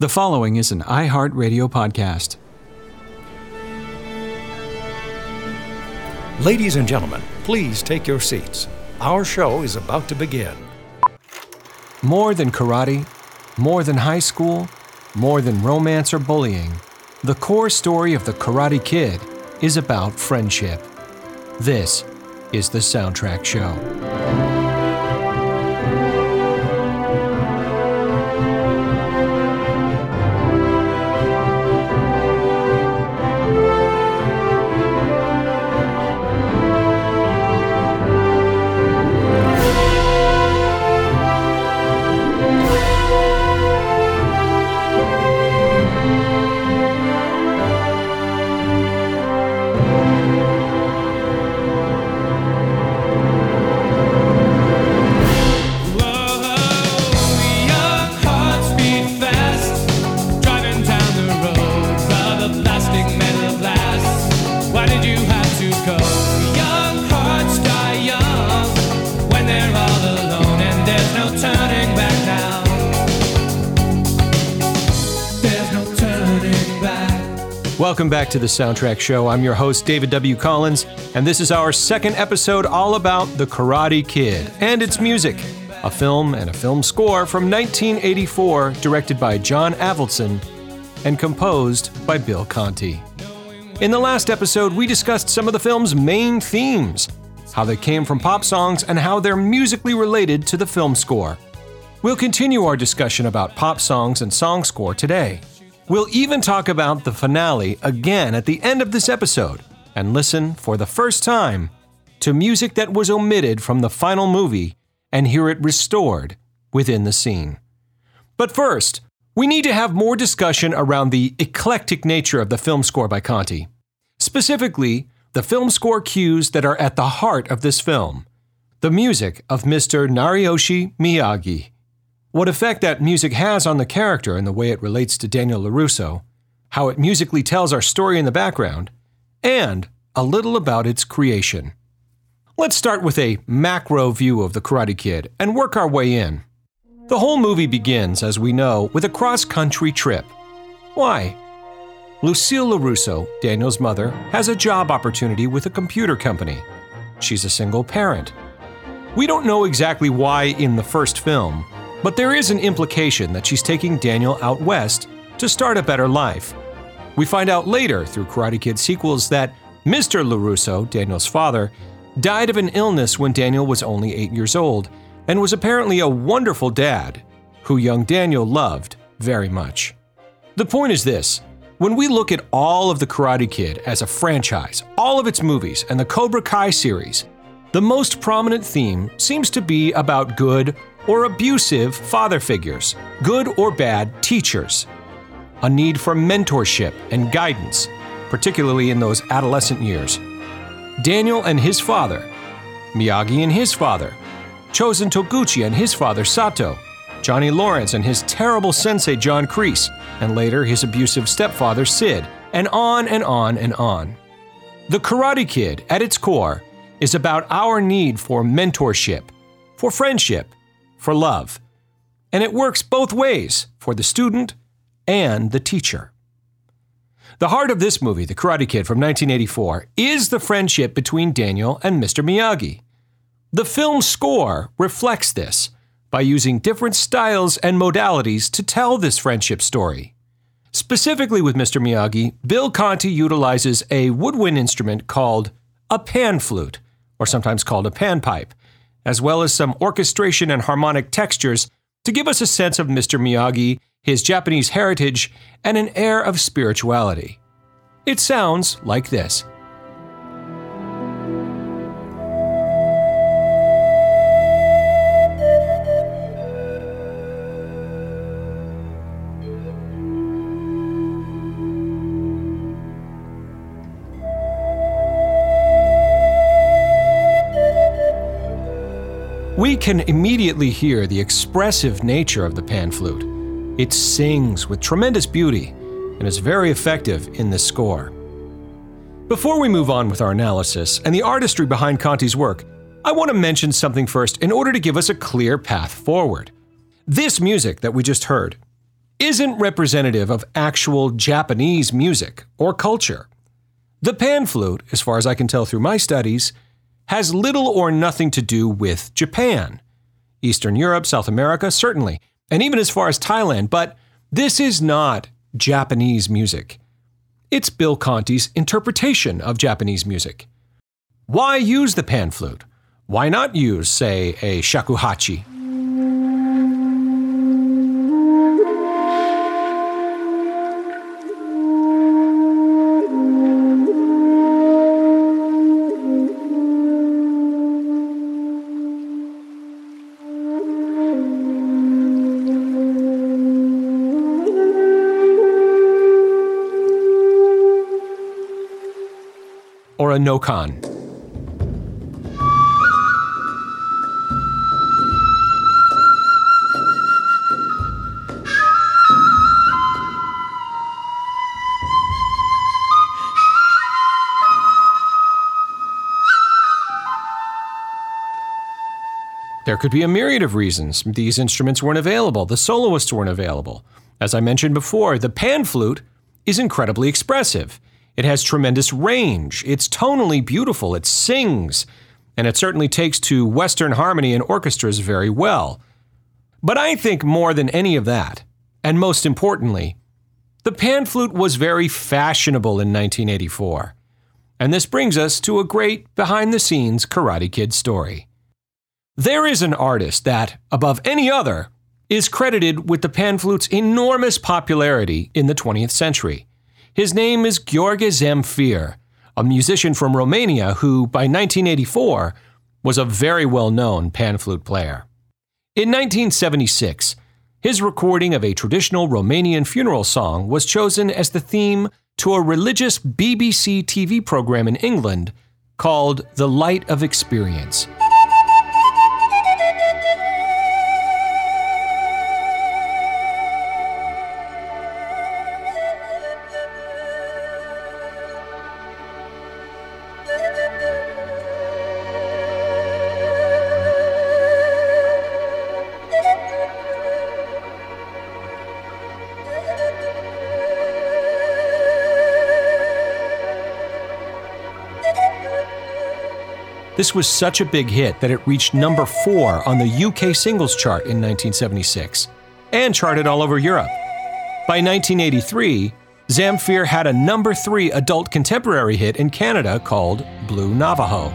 The following is an iHeartRadio podcast. Ladies and gentlemen, please take your seats. Our show is about to begin. More than karate, more than high school, more than romance or bullying, the core story of The Karate Kid is about friendship. This is the Soundtrack Show. Welcome back to the Soundtrack Show. I'm your host, David W. Collins, and this is our second episode all about The Karate Kid and its music, a film and a film score from 1984, directed by John Avildsen and composed by Bill Conti. In the last episode, we discussed some of the film's main themes, how they came from pop songs, and how they're musically related to the film score. We'll continue our discussion about pop songs and song score today. We'll even talk about the finale again at the end of this episode and listen for the first time to music that was omitted from the final movie and hear it restored within the scene. But first, we need to have more discussion around the eclectic nature of the film score by Conti. Specifically, the film score cues that are at the heart of this film. The music of Mr. Nariyoshi Miyagi what effect that music has on the character and the way it relates to Daniel LaRusso, how it musically tells our story in the background, and a little about its creation. Let's start with a macro view of The Karate Kid and work our way in. The whole movie begins, as we know, with a cross country trip. Why? Lucille LaRusso, Daniel's mother, has a job opportunity with a computer company. She's a single parent. We don't know exactly why in the first film, but there is an implication that she's taking Daniel out west to start a better life. We find out later through Karate Kid sequels that Mr. LaRusso, Daniel's father, died of an illness when Daniel was only eight years old and was apparently a wonderful dad who young Daniel loved very much. The point is this when we look at all of the Karate Kid as a franchise, all of its movies, and the Cobra Kai series, the most prominent theme seems to be about good or abusive father figures, good or bad teachers, a need for mentorship and guidance, particularly in those adolescent years. Daniel and his father, Miyagi and his father, Chozen Toguchi and his father Sato, Johnny Lawrence and his terrible sensei John Kreese, and later his abusive stepfather Sid, and on and on and on. The Karate Kid, at its core, is about our need for mentorship, for friendship, for love. And it works both ways for the student and the teacher. The heart of this movie, The Karate Kid from 1984, is the friendship between Daniel and Mr. Miyagi. The film's score reflects this by using different styles and modalities to tell this friendship story. Specifically with Mr. Miyagi, Bill Conti utilizes a woodwind instrument called a pan flute, or sometimes called a panpipe, as well as some orchestration and harmonic textures to give us a sense of Mr. Miyagi, his Japanese heritage, and an air of spirituality. It sounds like this. We can immediately hear the expressive nature of the pan flute. It sings with tremendous beauty and is very effective in this score. Before we move on with our analysis and the artistry behind Conti's work, I want to mention something first in order to give us a clear path forward. This music that we just heard isn't representative of actual Japanese music or culture. The pan flute, as far as I can tell through my studies, has little or nothing to do with Japan. Eastern Europe, South America, certainly, and even as far as Thailand, but this is not Japanese music. It's Bill Conti's interpretation of Japanese music. Why use the pan flute? Why not use, say, a shakuhachi? There could be a myriad of reasons these instruments weren't available, the soloists weren't available. As I mentioned before, the pan flute is incredibly expressive. It has tremendous range. It's tonally beautiful. It sings. And it certainly takes to Western harmony and orchestras very well. But I think more than any of that, and most importantly, the pan flute was very fashionable in 1984. And this brings us to a great behind the scenes Karate Kid story. There is an artist that, above any other, is credited with the pan flute's enormous popularity in the 20th century. His name is Gheorghe Zamfir, a musician from Romania who, by 1984, was a very well known pan flute player. In 1976, his recording of a traditional Romanian funeral song was chosen as the theme to a religious BBC TV program in England called The Light of Experience. This was such a big hit that it reached number four on the UK singles chart in 1976 and charted all over Europe. By 1983, Zamfir had a number three adult contemporary hit in Canada called Blue Navajo.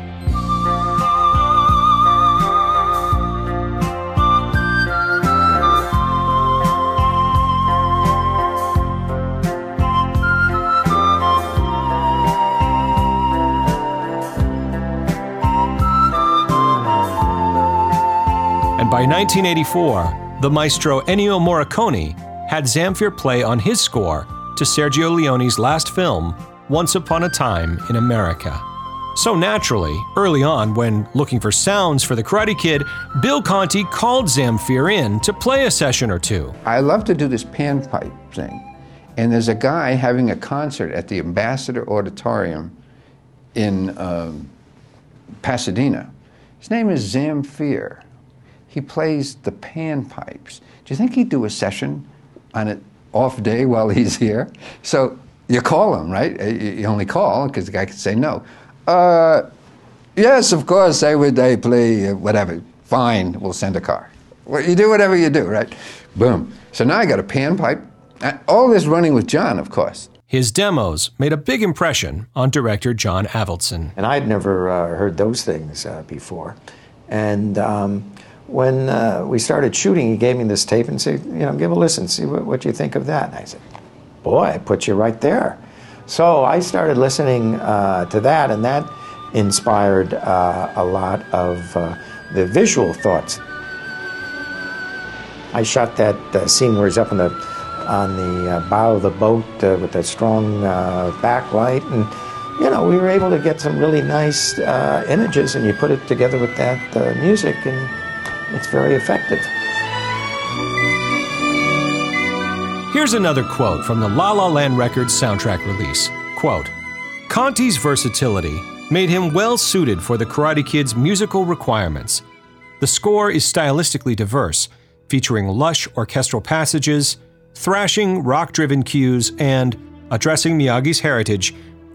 By 1984, the maestro Ennio Morricone had Zamfir play on his score to Sergio Leone's last film, Once Upon a Time in America. So naturally, early on, when looking for sounds for the Karate Kid, Bill Conti called Zamfir in to play a session or two. I love to do this panpipe thing. And there's a guy having a concert at the Ambassador Auditorium in um, Pasadena. His name is Zamfir. He plays the panpipes. Do you think he'd do a session on an off day while he's here? So you call him, right? You only call because the guy can say no. Uh, yes, of course, I would I play uh, whatever. Fine, we'll send a car. Well, you do whatever you do, right? Boom. So now I got a panpipe. Uh, all this running with John, of course. His demos made a big impression on director John Avildsen. And I'd never uh, heard those things uh, before. And um, when uh, we started shooting, he gave me this tape and said, you know, give a listen, see what, what you think of that. And I said, boy, I put you right there. So I started listening uh, to that, and that inspired uh, a lot of uh, the visual thoughts. I shot that uh, scene where he's up on the on the uh, bow of the boat with that strong backlight, and you know we were able to get some really nice images, and you put it together with that music, and it's very effective. Here's another quote from the La La Land Records soundtrack release. Quote, Conti's versatility made him well suited for the Karate Kid's musical requirements. The score is stylistically diverse, featuring lush orchestral passages, thrashing rock driven cues, and, addressing Miyagi's heritage,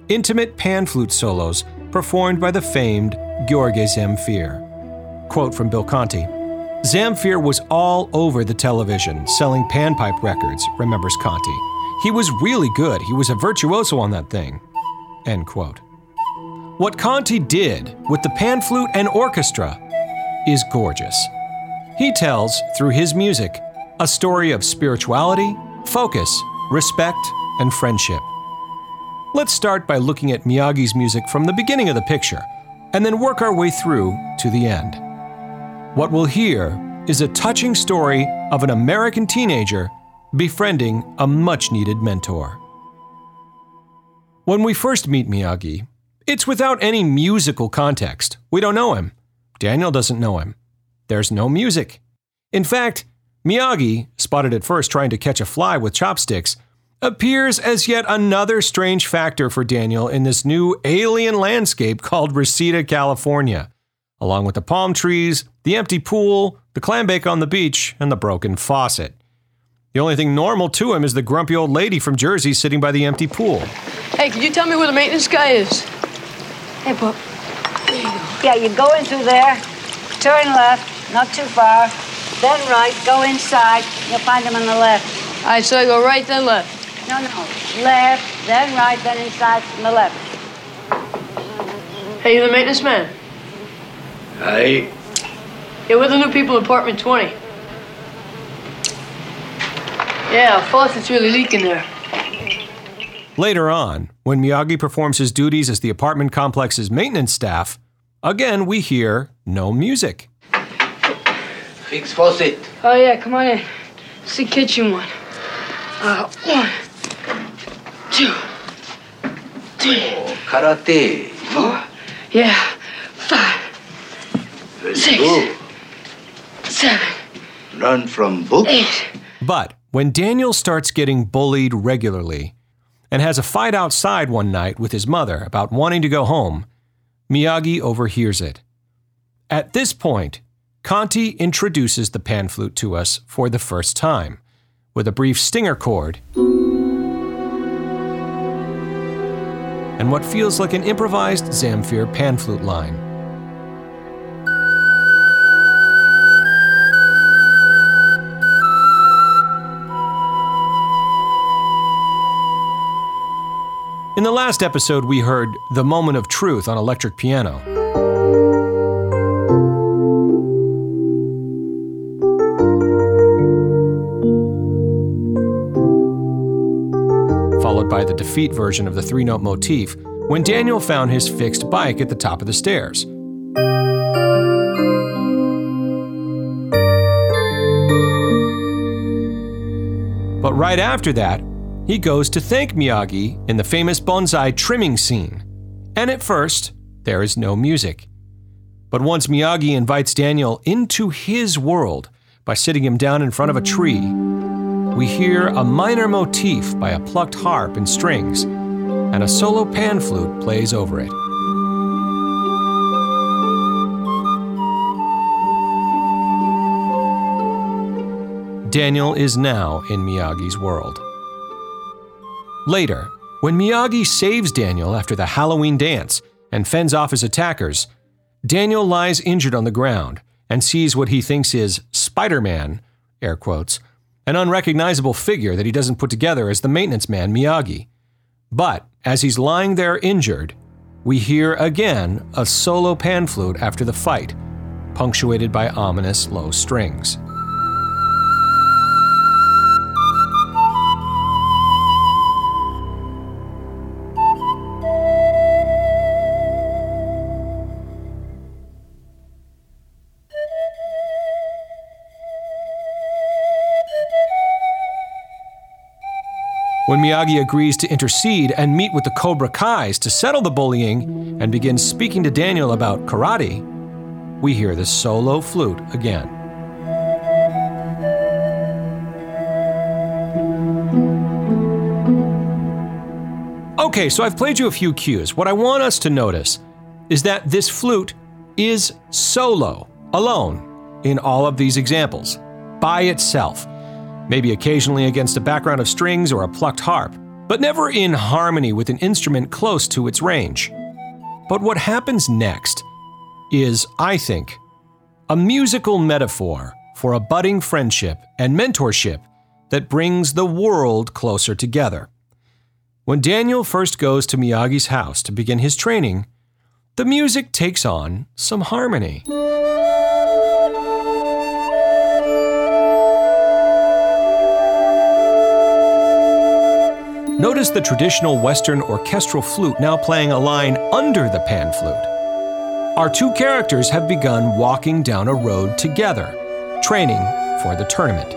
intimate pan flute solos performed by the famed Gheorghe Zamfir. Quote from Bill Conti Zamfir was all over the television selling panpipe records, remembers Conti. He was really good. He was a virtuoso on that thing. End quote. What Conti did with the pan flute and orchestra is gorgeous. He tells, through his music, a story of spirituality, focus, respect, and friendship. Let's start by looking at Miyagi's music from the beginning of the picture, and then work our way through to the end. What we'll hear is a touching story of an American teenager befriending a much needed mentor. When we first meet Miyagi, it's without any musical context. We don't know him. Daniel doesn't know him. There's no music. In fact, Miyagi, spotted at first trying to catch a fly with chopsticks, appears as yet another strange factor for Daniel in this new alien landscape called Reseda, California along with the palm trees, the empty pool, the clam bake on the beach, and the broken faucet. The only thing normal to him is the grumpy old lady from Jersey sitting by the empty pool. Hey, can you tell me where the maintenance guy is? Hey, Bob. Yeah, you go in through there, turn left, not too far, then right, go inside. You'll find him on the left. All right, so I go right, then left. No, no. Left, then right, then inside, from the left. Hey, you the maintenance man? Aye. Yeah, we're the new people in apartment 20. Yeah, faucet's really leaking there. Later on, when Miyagi performs his duties as the apartment complex's maintenance staff, again we hear no music. Fix faucet. Oh, yeah, come on in. It's the kitchen one. Uh, one, two, three. Oh, karate. Four. Yeah, five. Six. Good. Seven. Learn from book. Eight. But when Daniel starts getting bullied regularly and has a fight outside one night with his mother about wanting to go home, Miyagi overhears it. At this point, Conti introduces the pan flute to us for the first time, with a brief stinger chord and what feels like an improvised Zamfir pan flute line. In the last episode, we heard The Moment of Truth on electric piano. Followed by the defeat version of the three note motif when Daniel found his fixed bike at the top of the stairs. But right after that, he goes to thank Miyagi in the famous bonsai trimming scene. And at first, there is no music. But once Miyagi invites Daniel into his world by sitting him down in front of a tree, we hear a minor motif by a plucked harp and strings, and a solo pan flute plays over it. Daniel is now in Miyagi's world. Later, when Miyagi saves Daniel after the Halloween dance and fends off his attackers, Daniel lies injured on the ground and sees what he thinks is Spider Man, air quotes, an unrecognizable figure that he doesn't put together as the maintenance man Miyagi. But as he's lying there injured, we hear again a solo pan flute after the fight, punctuated by ominous low strings. Miyagi agrees to intercede and meet with the Cobra Kais to settle the bullying and begins speaking to Daniel about karate, we hear the solo flute again. Okay, so I've played you a few cues. What I want us to notice is that this flute is solo, alone, in all of these examples, by itself maybe occasionally against a background of strings or a plucked harp, but never in harmony with an instrument close to its range. But what happens next is, I think, a musical metaphor for a budding friendship and mentorship that brings the world closer together. When Daniel first goes to Miyagi's house to begin his training, the music takes on some harmony. Notice the traditional Western orchestral flute now playing a line under the pan flute. Our two characters have begun walking down a road together, training for the tournament.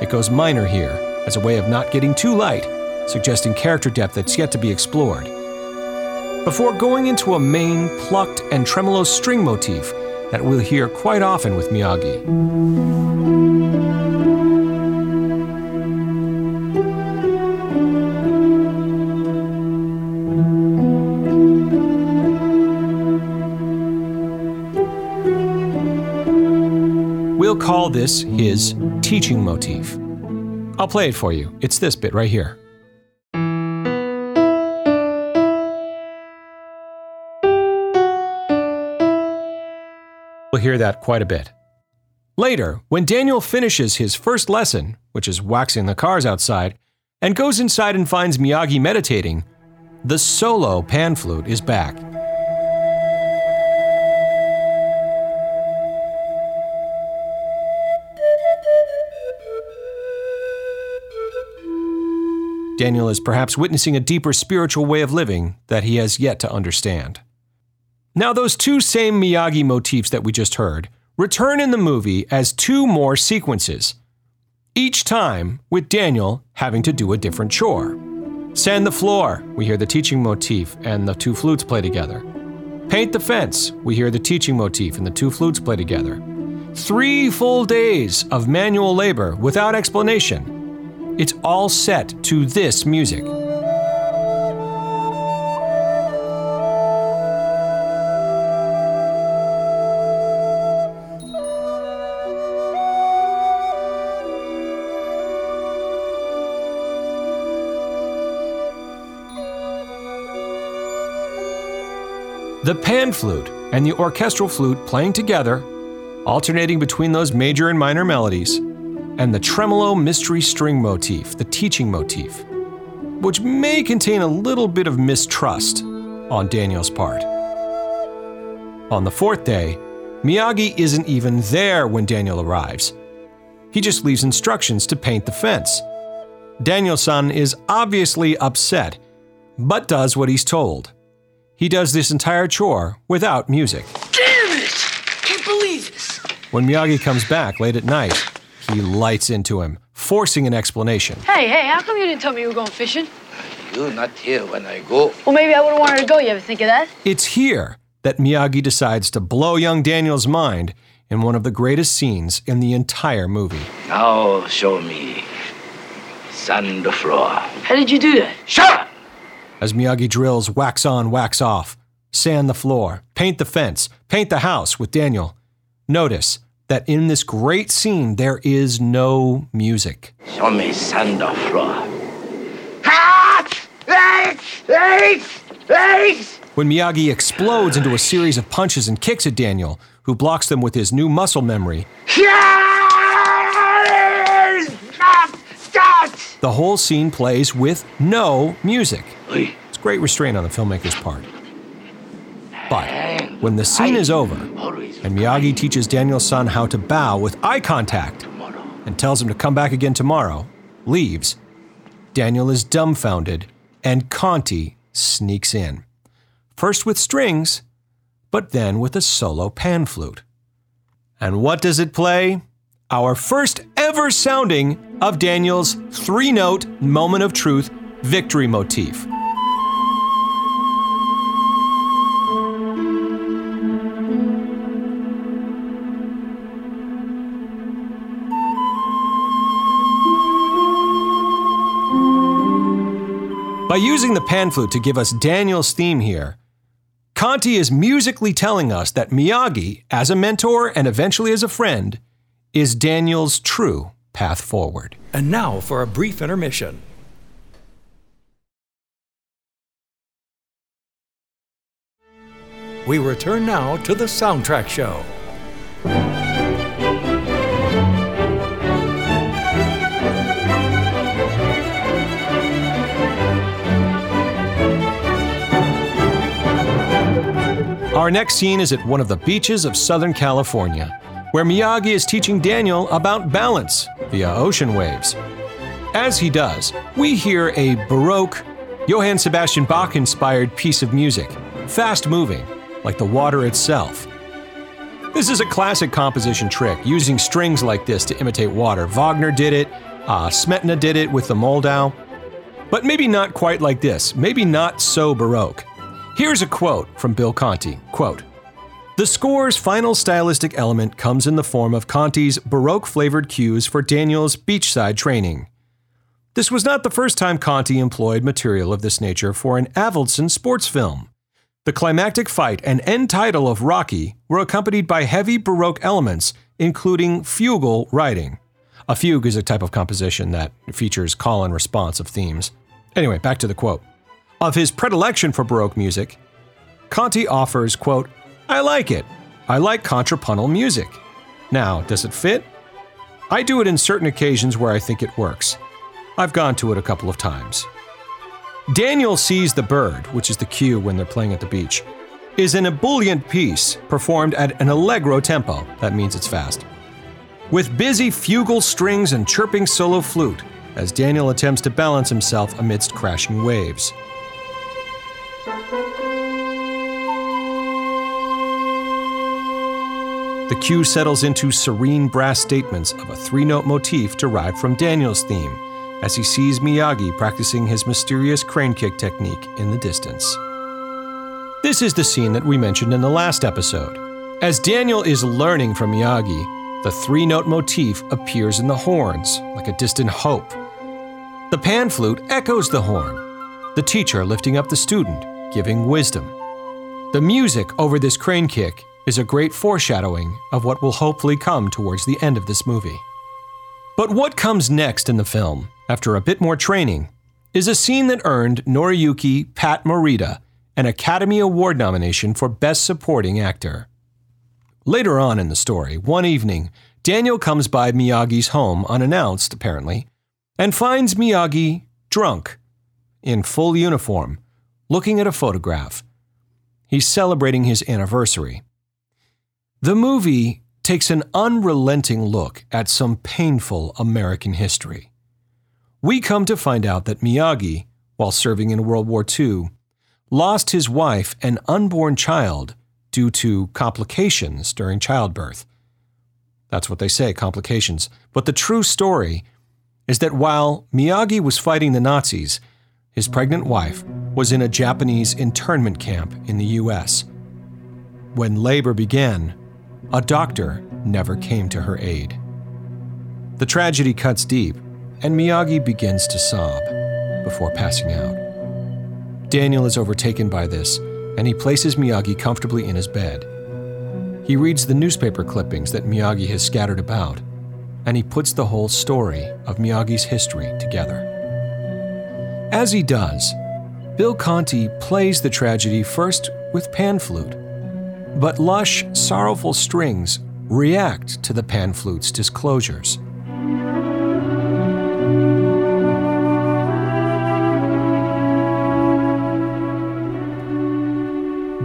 It goes minor here as a way of not getting too light, suggesting character depth that's yet to be explored. Before going into a main plucked and tremolo string motif that we'll hear quite often with Miyagi. This his teaching motif. I'll play it for you. It's this bit right here. We'll hear that quite a bit. Later, when Daniel finishes his first lesson, which is waxing the cars outside, and goes inside and finds Miyagi meditating, the solo pan flute is back. Daniel is perhaps witnessing a deeper spiritual way of living that he has yet to understand. Now, those two same Miyagi motifs that we just heard return in the movie as two more sequences, each time with Daniel having to do a different chore. Sand the floor, we hear the teaching motif and the two flutes play together. Paint the fence, we hear the teaching motif and the two flutes play together. Three full days of manual labor without explanation it's all set to this music. The pan flute and the orchestral flute playing together, alternating between those major and minor melodies, and the tremolo mystery string motif, the teaching motif, which may contain a little bit of mistrust on Daniel's part. On the fourth day, Miyagi isn't even there when Daniel arrives. He just leaves instructions to paint the fence. Daniel-san is obviously upset, but does what he's told. He does this entire chore without music. Damn it! Can't believe this. When Miyagi comes back late at night, he lights into him, forcing an explanation. Hey, hey, how come you didn't tell me you were going fishing? You're not here when I go. Well, maybe I would have wanted to go. You ever think of that? It's here that Miyagi decides to blow young Daniel's mind in one of the greatest scenes in the entire movie. Now show me. Sand the floor. How did you do that? Shut up! As Miyagi drills wax on, wax off, sand the floor, paint the fence, paint the house with Daniel. Notice that in this great scene, there is no music. Show me sand the floor. When Miyagi explodes into a series of punches and kicks at Daniel, who blocks them with his new muscle memory, the whole scene plays with no music. It's great restraint on the filmmaker's part. But when the scene is over and Miyagi teaches Daniel-san how to bow with eye contact and tells him to come back again tomorrow, leaves, Daniel is dumbfounded and Conti sneaks in. First with strings, but then with a solo pan flute. And what does it play? Our first ever sounding of Daniel's three note moment of truth victory motif. By using the pan flute to give us Daniel's theme here, Conti is musically telling us that Miyagi, as a mentor and eventually as a friend, is Daniel's true path forward. And now for a brief intermission. We return now to the soundtrack show. Our next scene is at one of the beaches of Southern California, where Miyagi is teaching Daniel about balance via ocean waves. As he does, we hear a Baroque, Johann Sebastian Bach inspired piece of music, fast moving, like the water itself. This is a classic composition trick, using strings like this to imitate water. Wagner did it, uh, Smetana did it with the Moldau, but maybe not quite like this, maybe not so Baroque. Here's a quote from Bill Conti quote, The score's final stylistic element comes in the form of Conti's Baroque flavored cues for Daniel's beachside training. This was not the first time Conti employed material of this nature for an Avildsen sports film. The climactic fight and end title of Rocky were accompanied by heavy Baroque elements, including fugal writing. A fugue is a type of composition that features call and response of themes. Anyway, back to the quote. Of his predilection for Baroque music, Conti offers, quote, I like it. I like contrapuntal music. Now, does it fit? I do it in certain occasions where I think it works. I've gone to it a couple of times. Daniel Sees the Bird, which is the cue when they're playing at the beach, is an ebullient piece performed at an allegro tempo. That means it's fast. With busy fugal strings and chirping solo flute, as Daniel attempts to balance himself amidst crashing waves. The cue settles into serene brass statements of a three note motif derived from Daniel's theme as he sees Miyagi practicing his mysterious crane kick technique in the distance. This is the scene that we mentioned in the last episode. As Daniel is learning from Miyagi, the three note motif appears in the horns like a distant hope. The pan flute echoes the horn, the teacher lifting up the student, giving wisdom. The music over this crane kick is a great foreshadowing of what will hopefully come towards the end of this movie. But what comes next in the film, after a bit more training, is a scene that earned Noriyuki Pat Morita an Academy Award nomination for Best Supporting Actor. Later on in the story, one evening, Daniel comes by Miyagi's home unannounced, apparently, and finds Miyagi drunk, in full uniform, looking at a photograph. He's celebrating his anniversary. The movie takes an unrelenting look at some painful American history. We come to find out that Miyagi, while serving in World War II, lost his wife and unborn child due to complications during childbirth. That's what they say, complications. But the true story is that while Miyagi was fighting the Nazis, his pregnant wife was in a Japanese internment camp in the US. when labor began, a doctor never came to her aid. The tragedy cuts deep, and Miyagi begins to sob before passing out. Daniel is overtaken by this, and he places Miyagi comfortably in his bed. He reads the newspaper clippings that Miyagi has scattered about, and he puts the whole story of Miyagi's history together. As he does, Bill Conti plays the tragedy first with pan flute, but lush, sorrowful strings react to the pan flute's disclosures.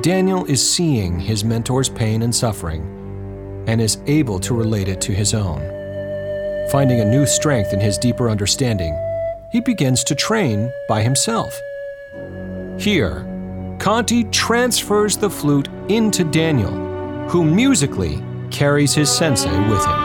Daniel is seeing his mentor's pain and suffering and is able to relate it to his own. Finding a new strength in his deeper understanding, he begins to train by himself. Here, Conti transfers the flute into Daniel, who musically carries his sensei with him.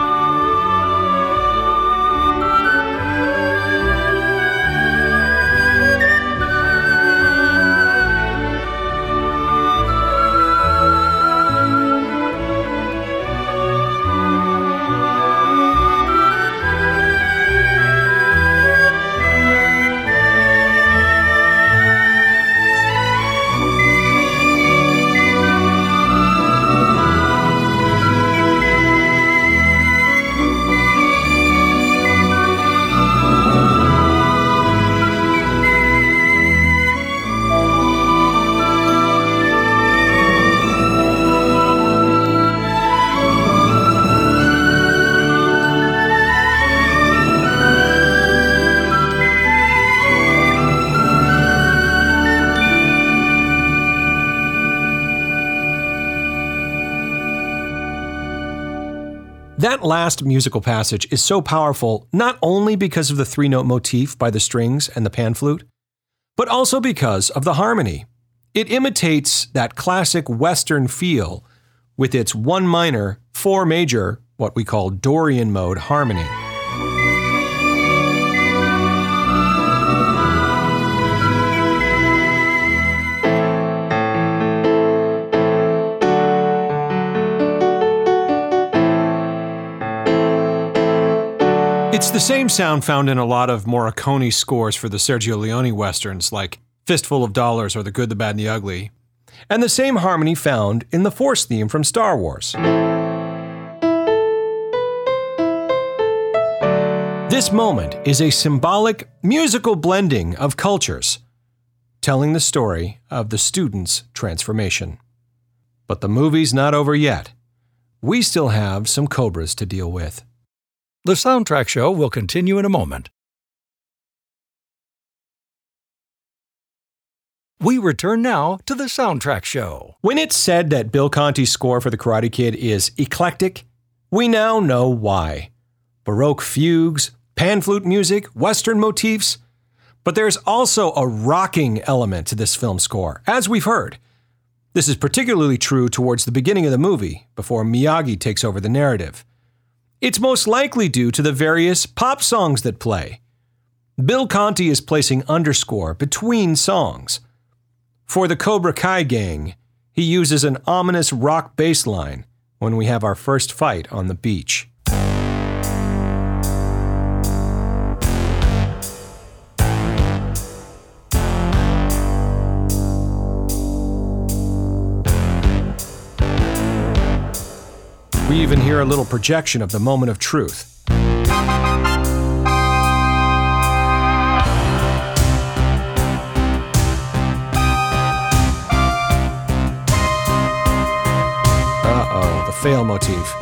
Last musical passage is so powerful not only because of the three note motif by the strings and the pan flute, but also because of the harmony. It imitates that classic Western feel with its one minor, four major, what we call Dorian mode harmony. It's the same sound found in a lot of Morricone scores for the Sergio Leone westerns like Fistful of Dollars or The Good, the Bad, and the Ugly, and the same harmony found in the Force theme from Star Wars. This moment is a symbolic musical blending of cultures, telling the story of the student's transformation. But the movie's not over yet. We still have some cobras to deal with. The soundtrack show will continue in a moment. We return now to the soundtrack show. When it's said that Bill Conti's score for The Karate Kid is eclectic, we now know why. Baroque fugues, pan flute music, Western motifs. But there's also a rocking element to this film score, as we've heard. This is particularly true towards the beginning of the movie, before Miyagi takes over the narrative. It's most likely due to the various pop songs that play. Bill Conti is placing underscore between songs. For the Cobra Kai gang, he uses an ominous rock bass line when we have our first fight on the beach. Even hear a little projection of the moment of truth. The fail motif.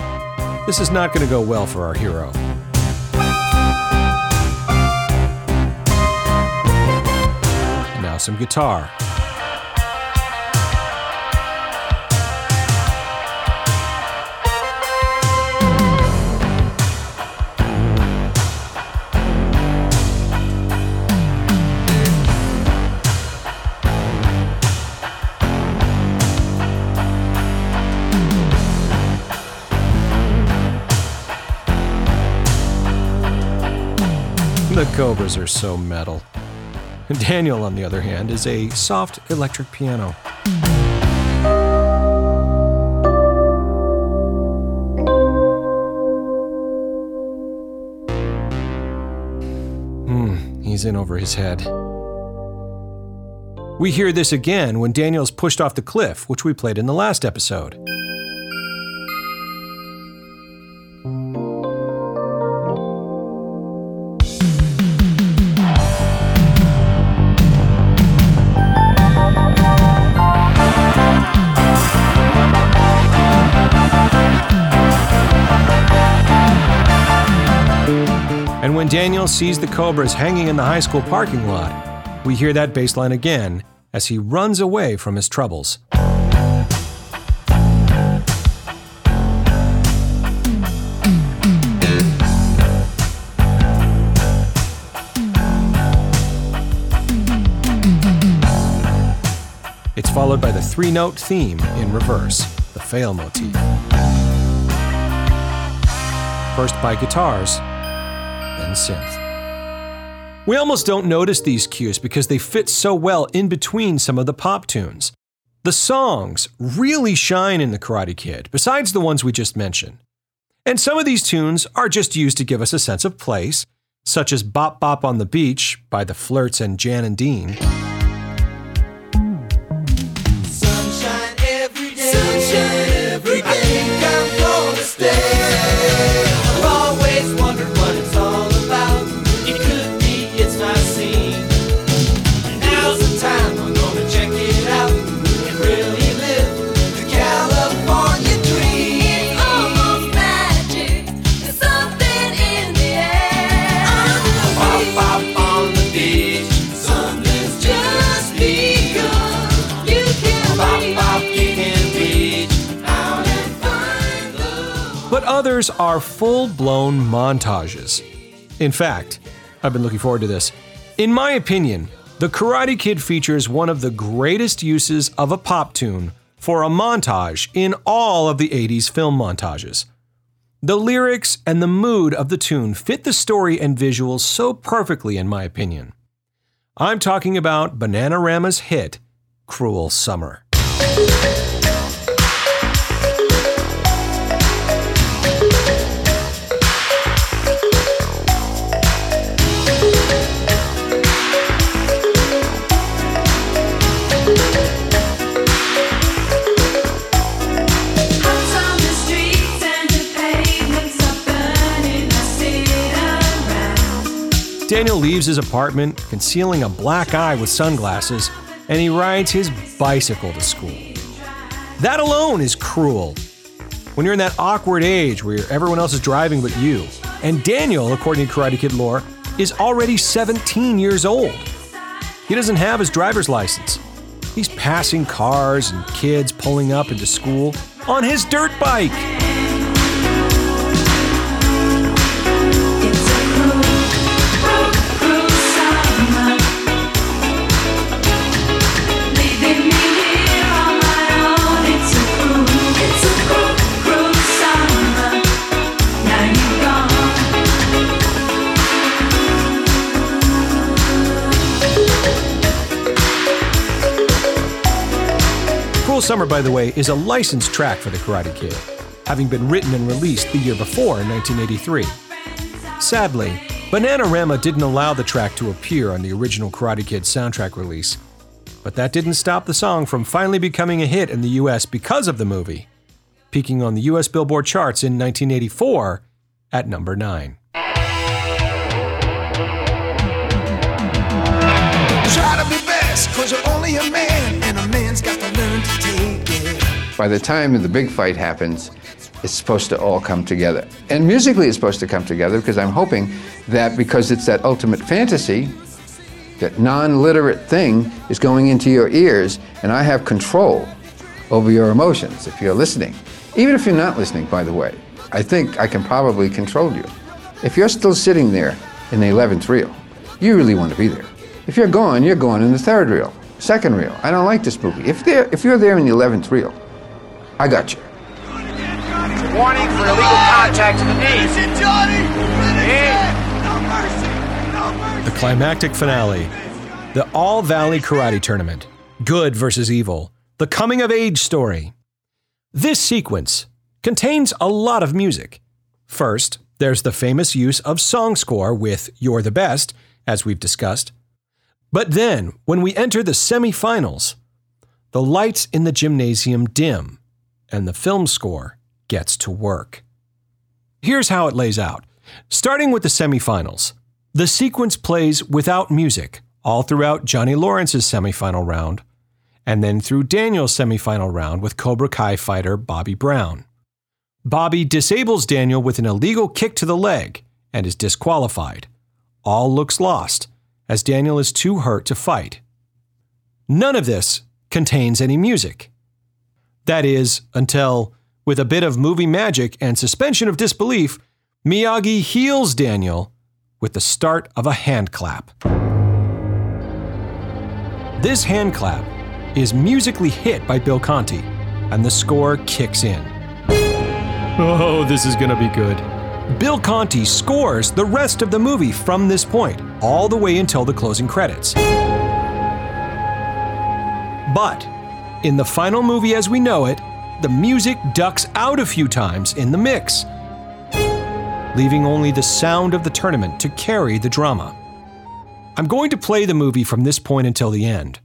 This is not going to go well for our hero. Now some guitar. The Cobras are so metal. Daniel, on the other hand, is a soft electric piano. Hmm, he's in over his head. We hear this again when Daniel's pushed off the cliff, which we played in the last episode. When Daniel sees the Cobras hanging in the high school parking lot, we hear that bass line again as he runs away from his troubles. It's followed by the three note theme in reverse, the fail motif. First by guitars, synth. We almost don't notice these cues because they fit so well in between some of the pop tunes. The songs really shine in The Karate Kid, besides the ones we just mentioned. And some of these tunes are just used to give us a sense of place, such as Bop Bop on the Beach by the Flirts and Jan and Dean. Others are full blown montages. In fact, I've been looking forward to this. In my opinion, The Karate Kid features one of the greatest uses of a pop tune for a montage in all of the 80s film montages. The lyrics and the mood of the tune fit the story and visuals so perfectly, in my opinion. I'm talking about Bananarama's hit, Cruel Summer. Daniel leaves his apartment, concealing a black eye with sunglasses, and he rides his bicycle to school. That alone is cruel. When you're in that awkward age where everyone else is driving but you, and Daniel, according to Karate Kid lore, is already 17 years old. He doesn't have his driver's license. He's passing cars and kids pulling up into school on his dirt bike. Summer, by the way, is a licensed track for The Karate Kid, having been written and released the year before in 1983. Sadly, Bananarama didn't allow the track to appear on the original Karate Kid soundtrack release, but that didn't stop the song from finally becoming a hit in the US because of the movie, peaking on the US Billboard charts in 1984 at number 9. Try to be best, cause you're only a man, By the time the big fight happens, it's supposed to all come together. And musically, it's supposed to come together because I'm hoping that because it's that ultimate fantasy, that non literate thing is going into your ears, and I have control over your emotions if you're listening. Even if you're not listening, by the way, I think I can probably control you. If you're still sitting there in the 11th reel, you really want to be there. If you're gone, you're gone in the third reel, second reel. I don't like this movie. If, if you're there in the 11th reel, I got you. Warning for illegal contact to the knee. The climactic finale, the All Valley Karate Tournament, good versus evil, the coming of age story. This sequence contains a lot of music. First, there's the famous use of song score with You're the Best as we've discussed. But then, when we enter the semifinals, the lights in the gymnasium dim and the film score gets to work. Here's how it lays out. Starting with the semifinals, the sequence plays without music all throughout Johnny Lawrence's semifinal round, and then through Daniel's semifinal round with Cobra Kai fighter Bobby Brown. Bobby disables Daniel with an illegal kick to the leg and is disqualified. All looks lost, as Daniel is too hurt to fight. None of this contains any music. That is, until, with a bit of movie magic and suspension of disbelief, Miyagi heals Daniel with the start of a hand clap. This hand clap is musically hit by Bill Conti, and the score kicks in. Oh, this is gonna be good. Bill Conti scores the rest of the movie from this point, all the way until the closing credits. But in the final movie as we know it, the music ducks out a few times in the mix, leaving only the sound of the tournament to carry the drama. I'm going to play the movie from this point until the end,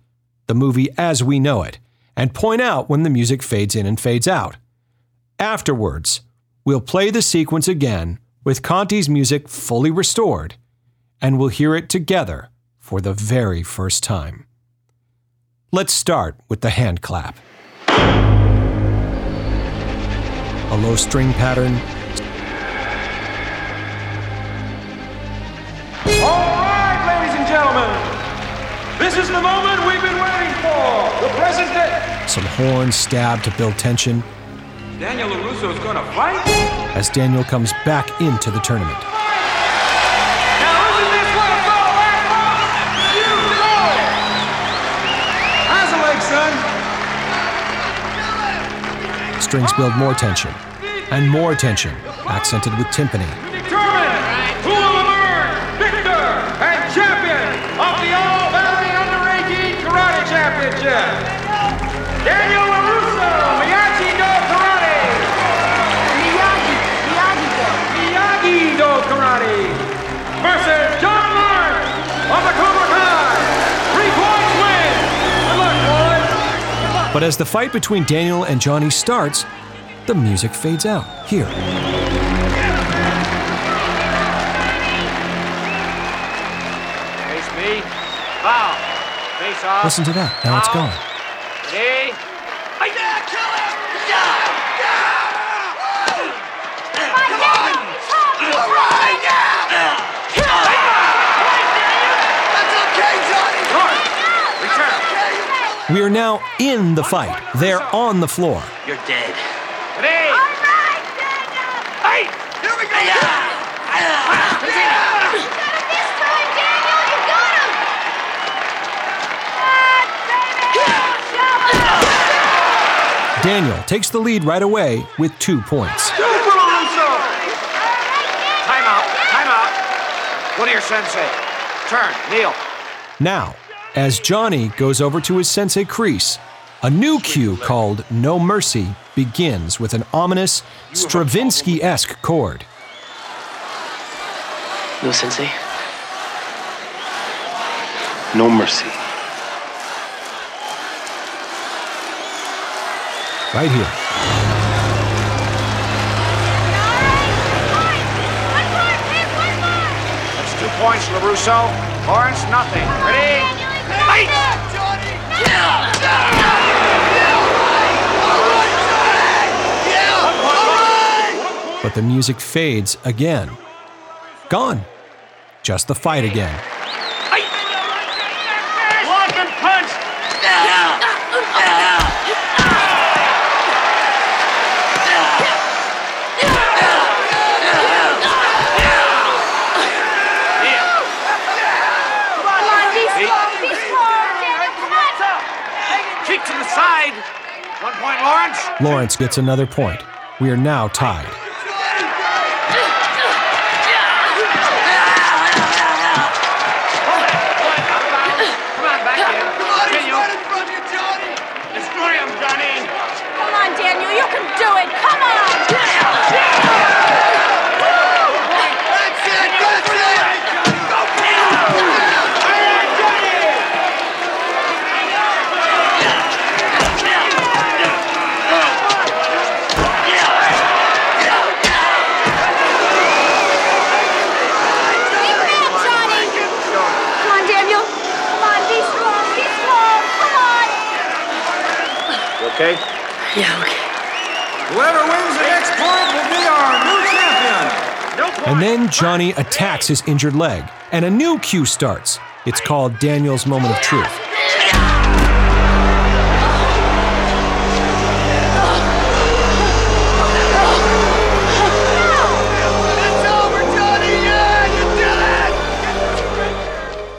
the movie as we know it, and point out when the music fades in and fades out. Afterwards, we'll play the sequence again with Conti's music fully restored, and we'll hear it together for the very first time. Let's start with the hand clap. A low string pattern, All right, ladies and gentlemen, this is the moment we've been waiting for. The present day. some horns stabbed to build tension Daniel LaRusso's gonna fight? as Daniel comes back into the tournament. Strings build more tension, and more tension, accented with timpani. But as the fight between Daniel and Johnny starts, the music fades out. Here. Face me. Foul. Face off. Listen to that. Now it's gone. Ready? Yeah, kill him! We are now in the fight. They're on the floor. You're dead. Ready? Hey! Here we go! Daniel takes the lead right away with two points. Super Russo! Time out, time out. What do your sensei? Turn, kneel. Now, as Johnny goes over to his sensei Kreese, a new cue called No Mercy begins with an ominous Stravinsky esque chord. No, Sensei. No mercy. Right here. That's two points, LaRusso. Lawrence, nothing. Ready? But the music fades again. Gone. Just the fight again. Block and punch! Kick to the side. One point, Lawrence. Lawrence gets another point. We are now tied. Come on, back in. Continue. Destroy him, Johnny. Come on, Daniel, you can do it. Come on. That's it. That's it. okay? Yeah, okay. Whoever wins the next point will be our new champion. No. And then Johnny attacks his injured leg, and a new cue starts. It's called Daniel's Moment of Truth.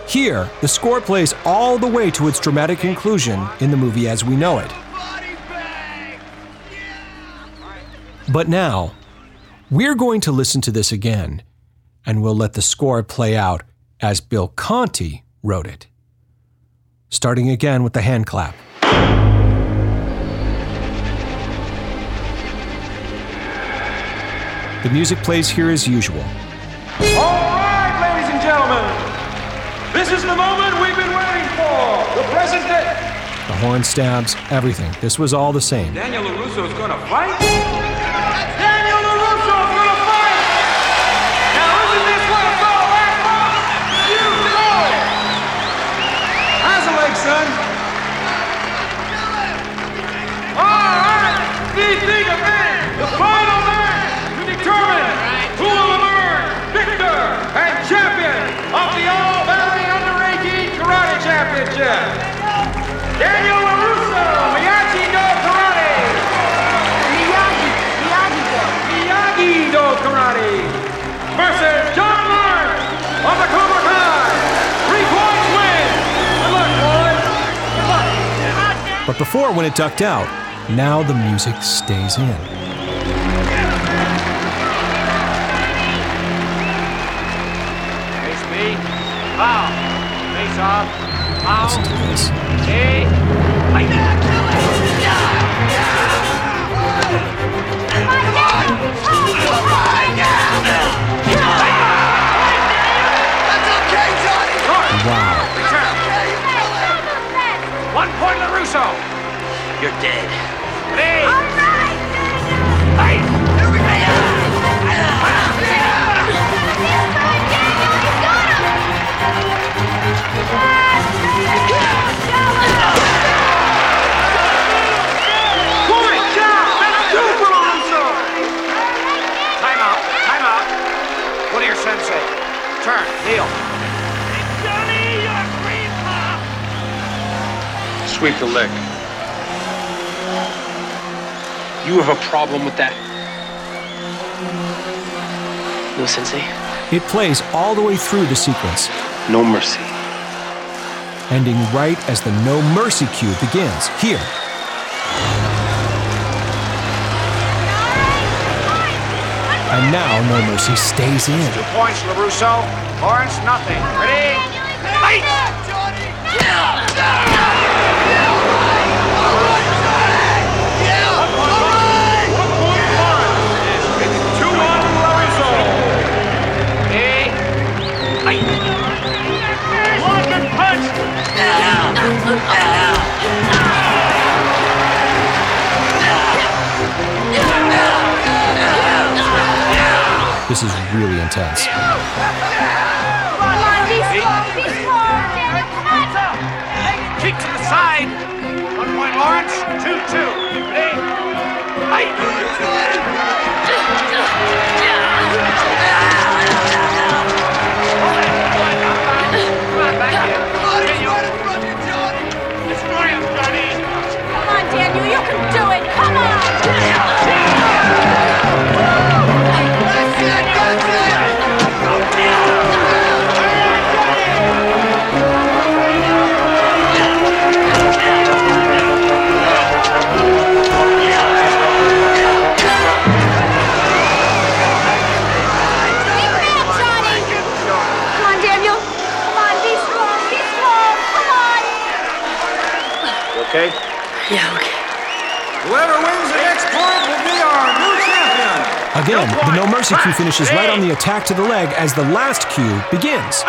Here, the score plays all the way to its dramatic conclusion in the movie as we know it. But now, we're going to listen to this again, and we'll let the score play out as Bill Conti wrote it. Starting again with the hand clap. The music plays here as usual. All right, ladies and gentlemen. This is the moment we've been waiting for. The present day. The horn stabs, everything. This was all the same. Daniel fight? Daniel LaRusso's gonna fight! Son? All right! The before, when it ducked out, now the music stays in. Face me. Foul. Face off. Foul. Listen to this. Hey. Fight. Wow. You're dead. Hey. Fight. Point, down. That's two for LaRusso. Time out. Time out. What are your sensei? Turn. Heel. Sweep the leg. You have a problem with that? No, Sensei. It plays all the way through the sequence, No mercy. ending right as the No Mercy cue begins. Here. And now No Mercy stays in. Two points, LaRusso. Lawrence, nothing. Ready? Fight. This is really intense. Kick to the side. One point, Lawrence. Two, two. Ready? Fight. Daniel, you can do it. Come on. Again, the No Mercy cue finishes right on the attack to the leg as the last cue begins.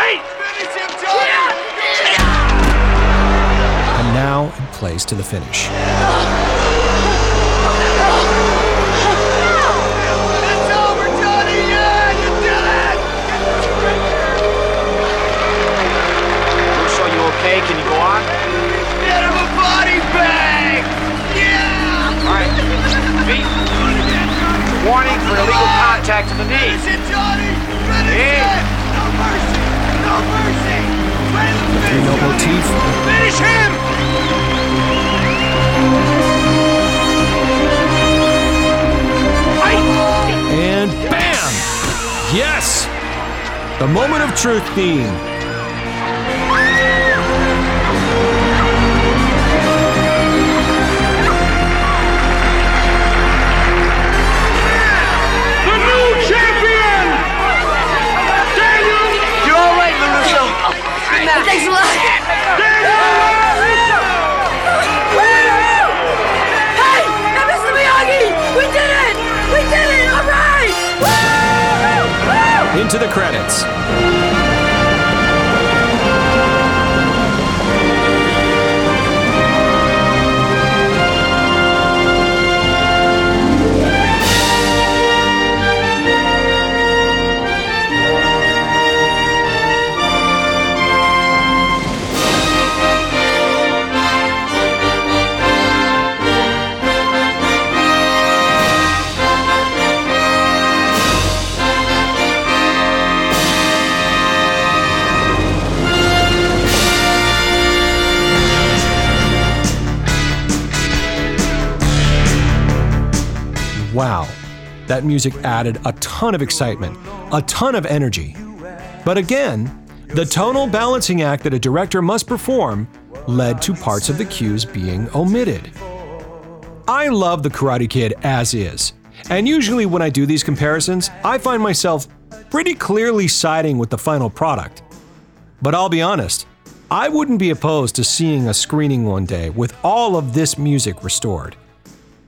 And now it plays to the finish. For illegal contact to the knee. Finish it, Johnny! Finish Yeah. it! No mercy! No mercy! Play the Three note motif. Finish him! And bam! Yes! The moment of truth theme. Thanks a lot. Hey! Hey, Mr. Miyagi! We did it! We did it! All right! Woo! Woo! Into the credits. That music added a ton of excitement, a ton of energy. But again, the tonal balancing act that a director must perform led to parts of the cues being omitted. I love The Karate Kid as is, and usually when I do these comparisons, I find myself pretty clearly siding with the final product. But I'll be honest, I wouldn't be opposed to seeing a screening one day with all of this music restored.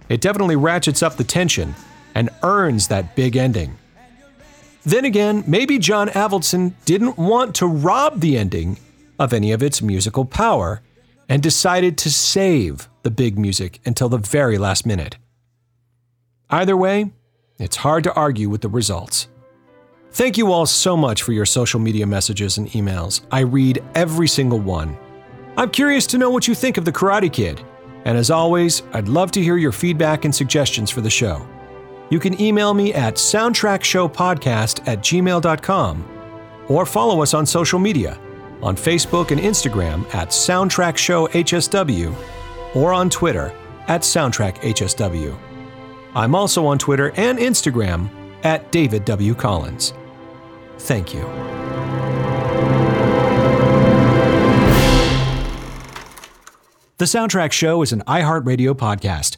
It definitely ratchets up the tension and earns that big ending. Then again, maybe John Avildsen didn't want to rob the ending of any of its musical power and decided to save the big music until the very last minute. Either way, it's hard to argue with the results. Thank you all so much for your social media messages and emails. I read every single one. I'm curious to know what you think of The Karate Kid. And as always, I'd love to hear your feedback and suggestions for the show. You can email me at soundtrackshowpodcast at gmail.com or follow us on social media on Facebook and Instagram at Soundtrack Show HSW or on Twitter at Soundtrack HSW. I'm also on Twitter and Instagram at David W. Collins. Thank you. The Soundtrack Show is an iHeartRadio podcast.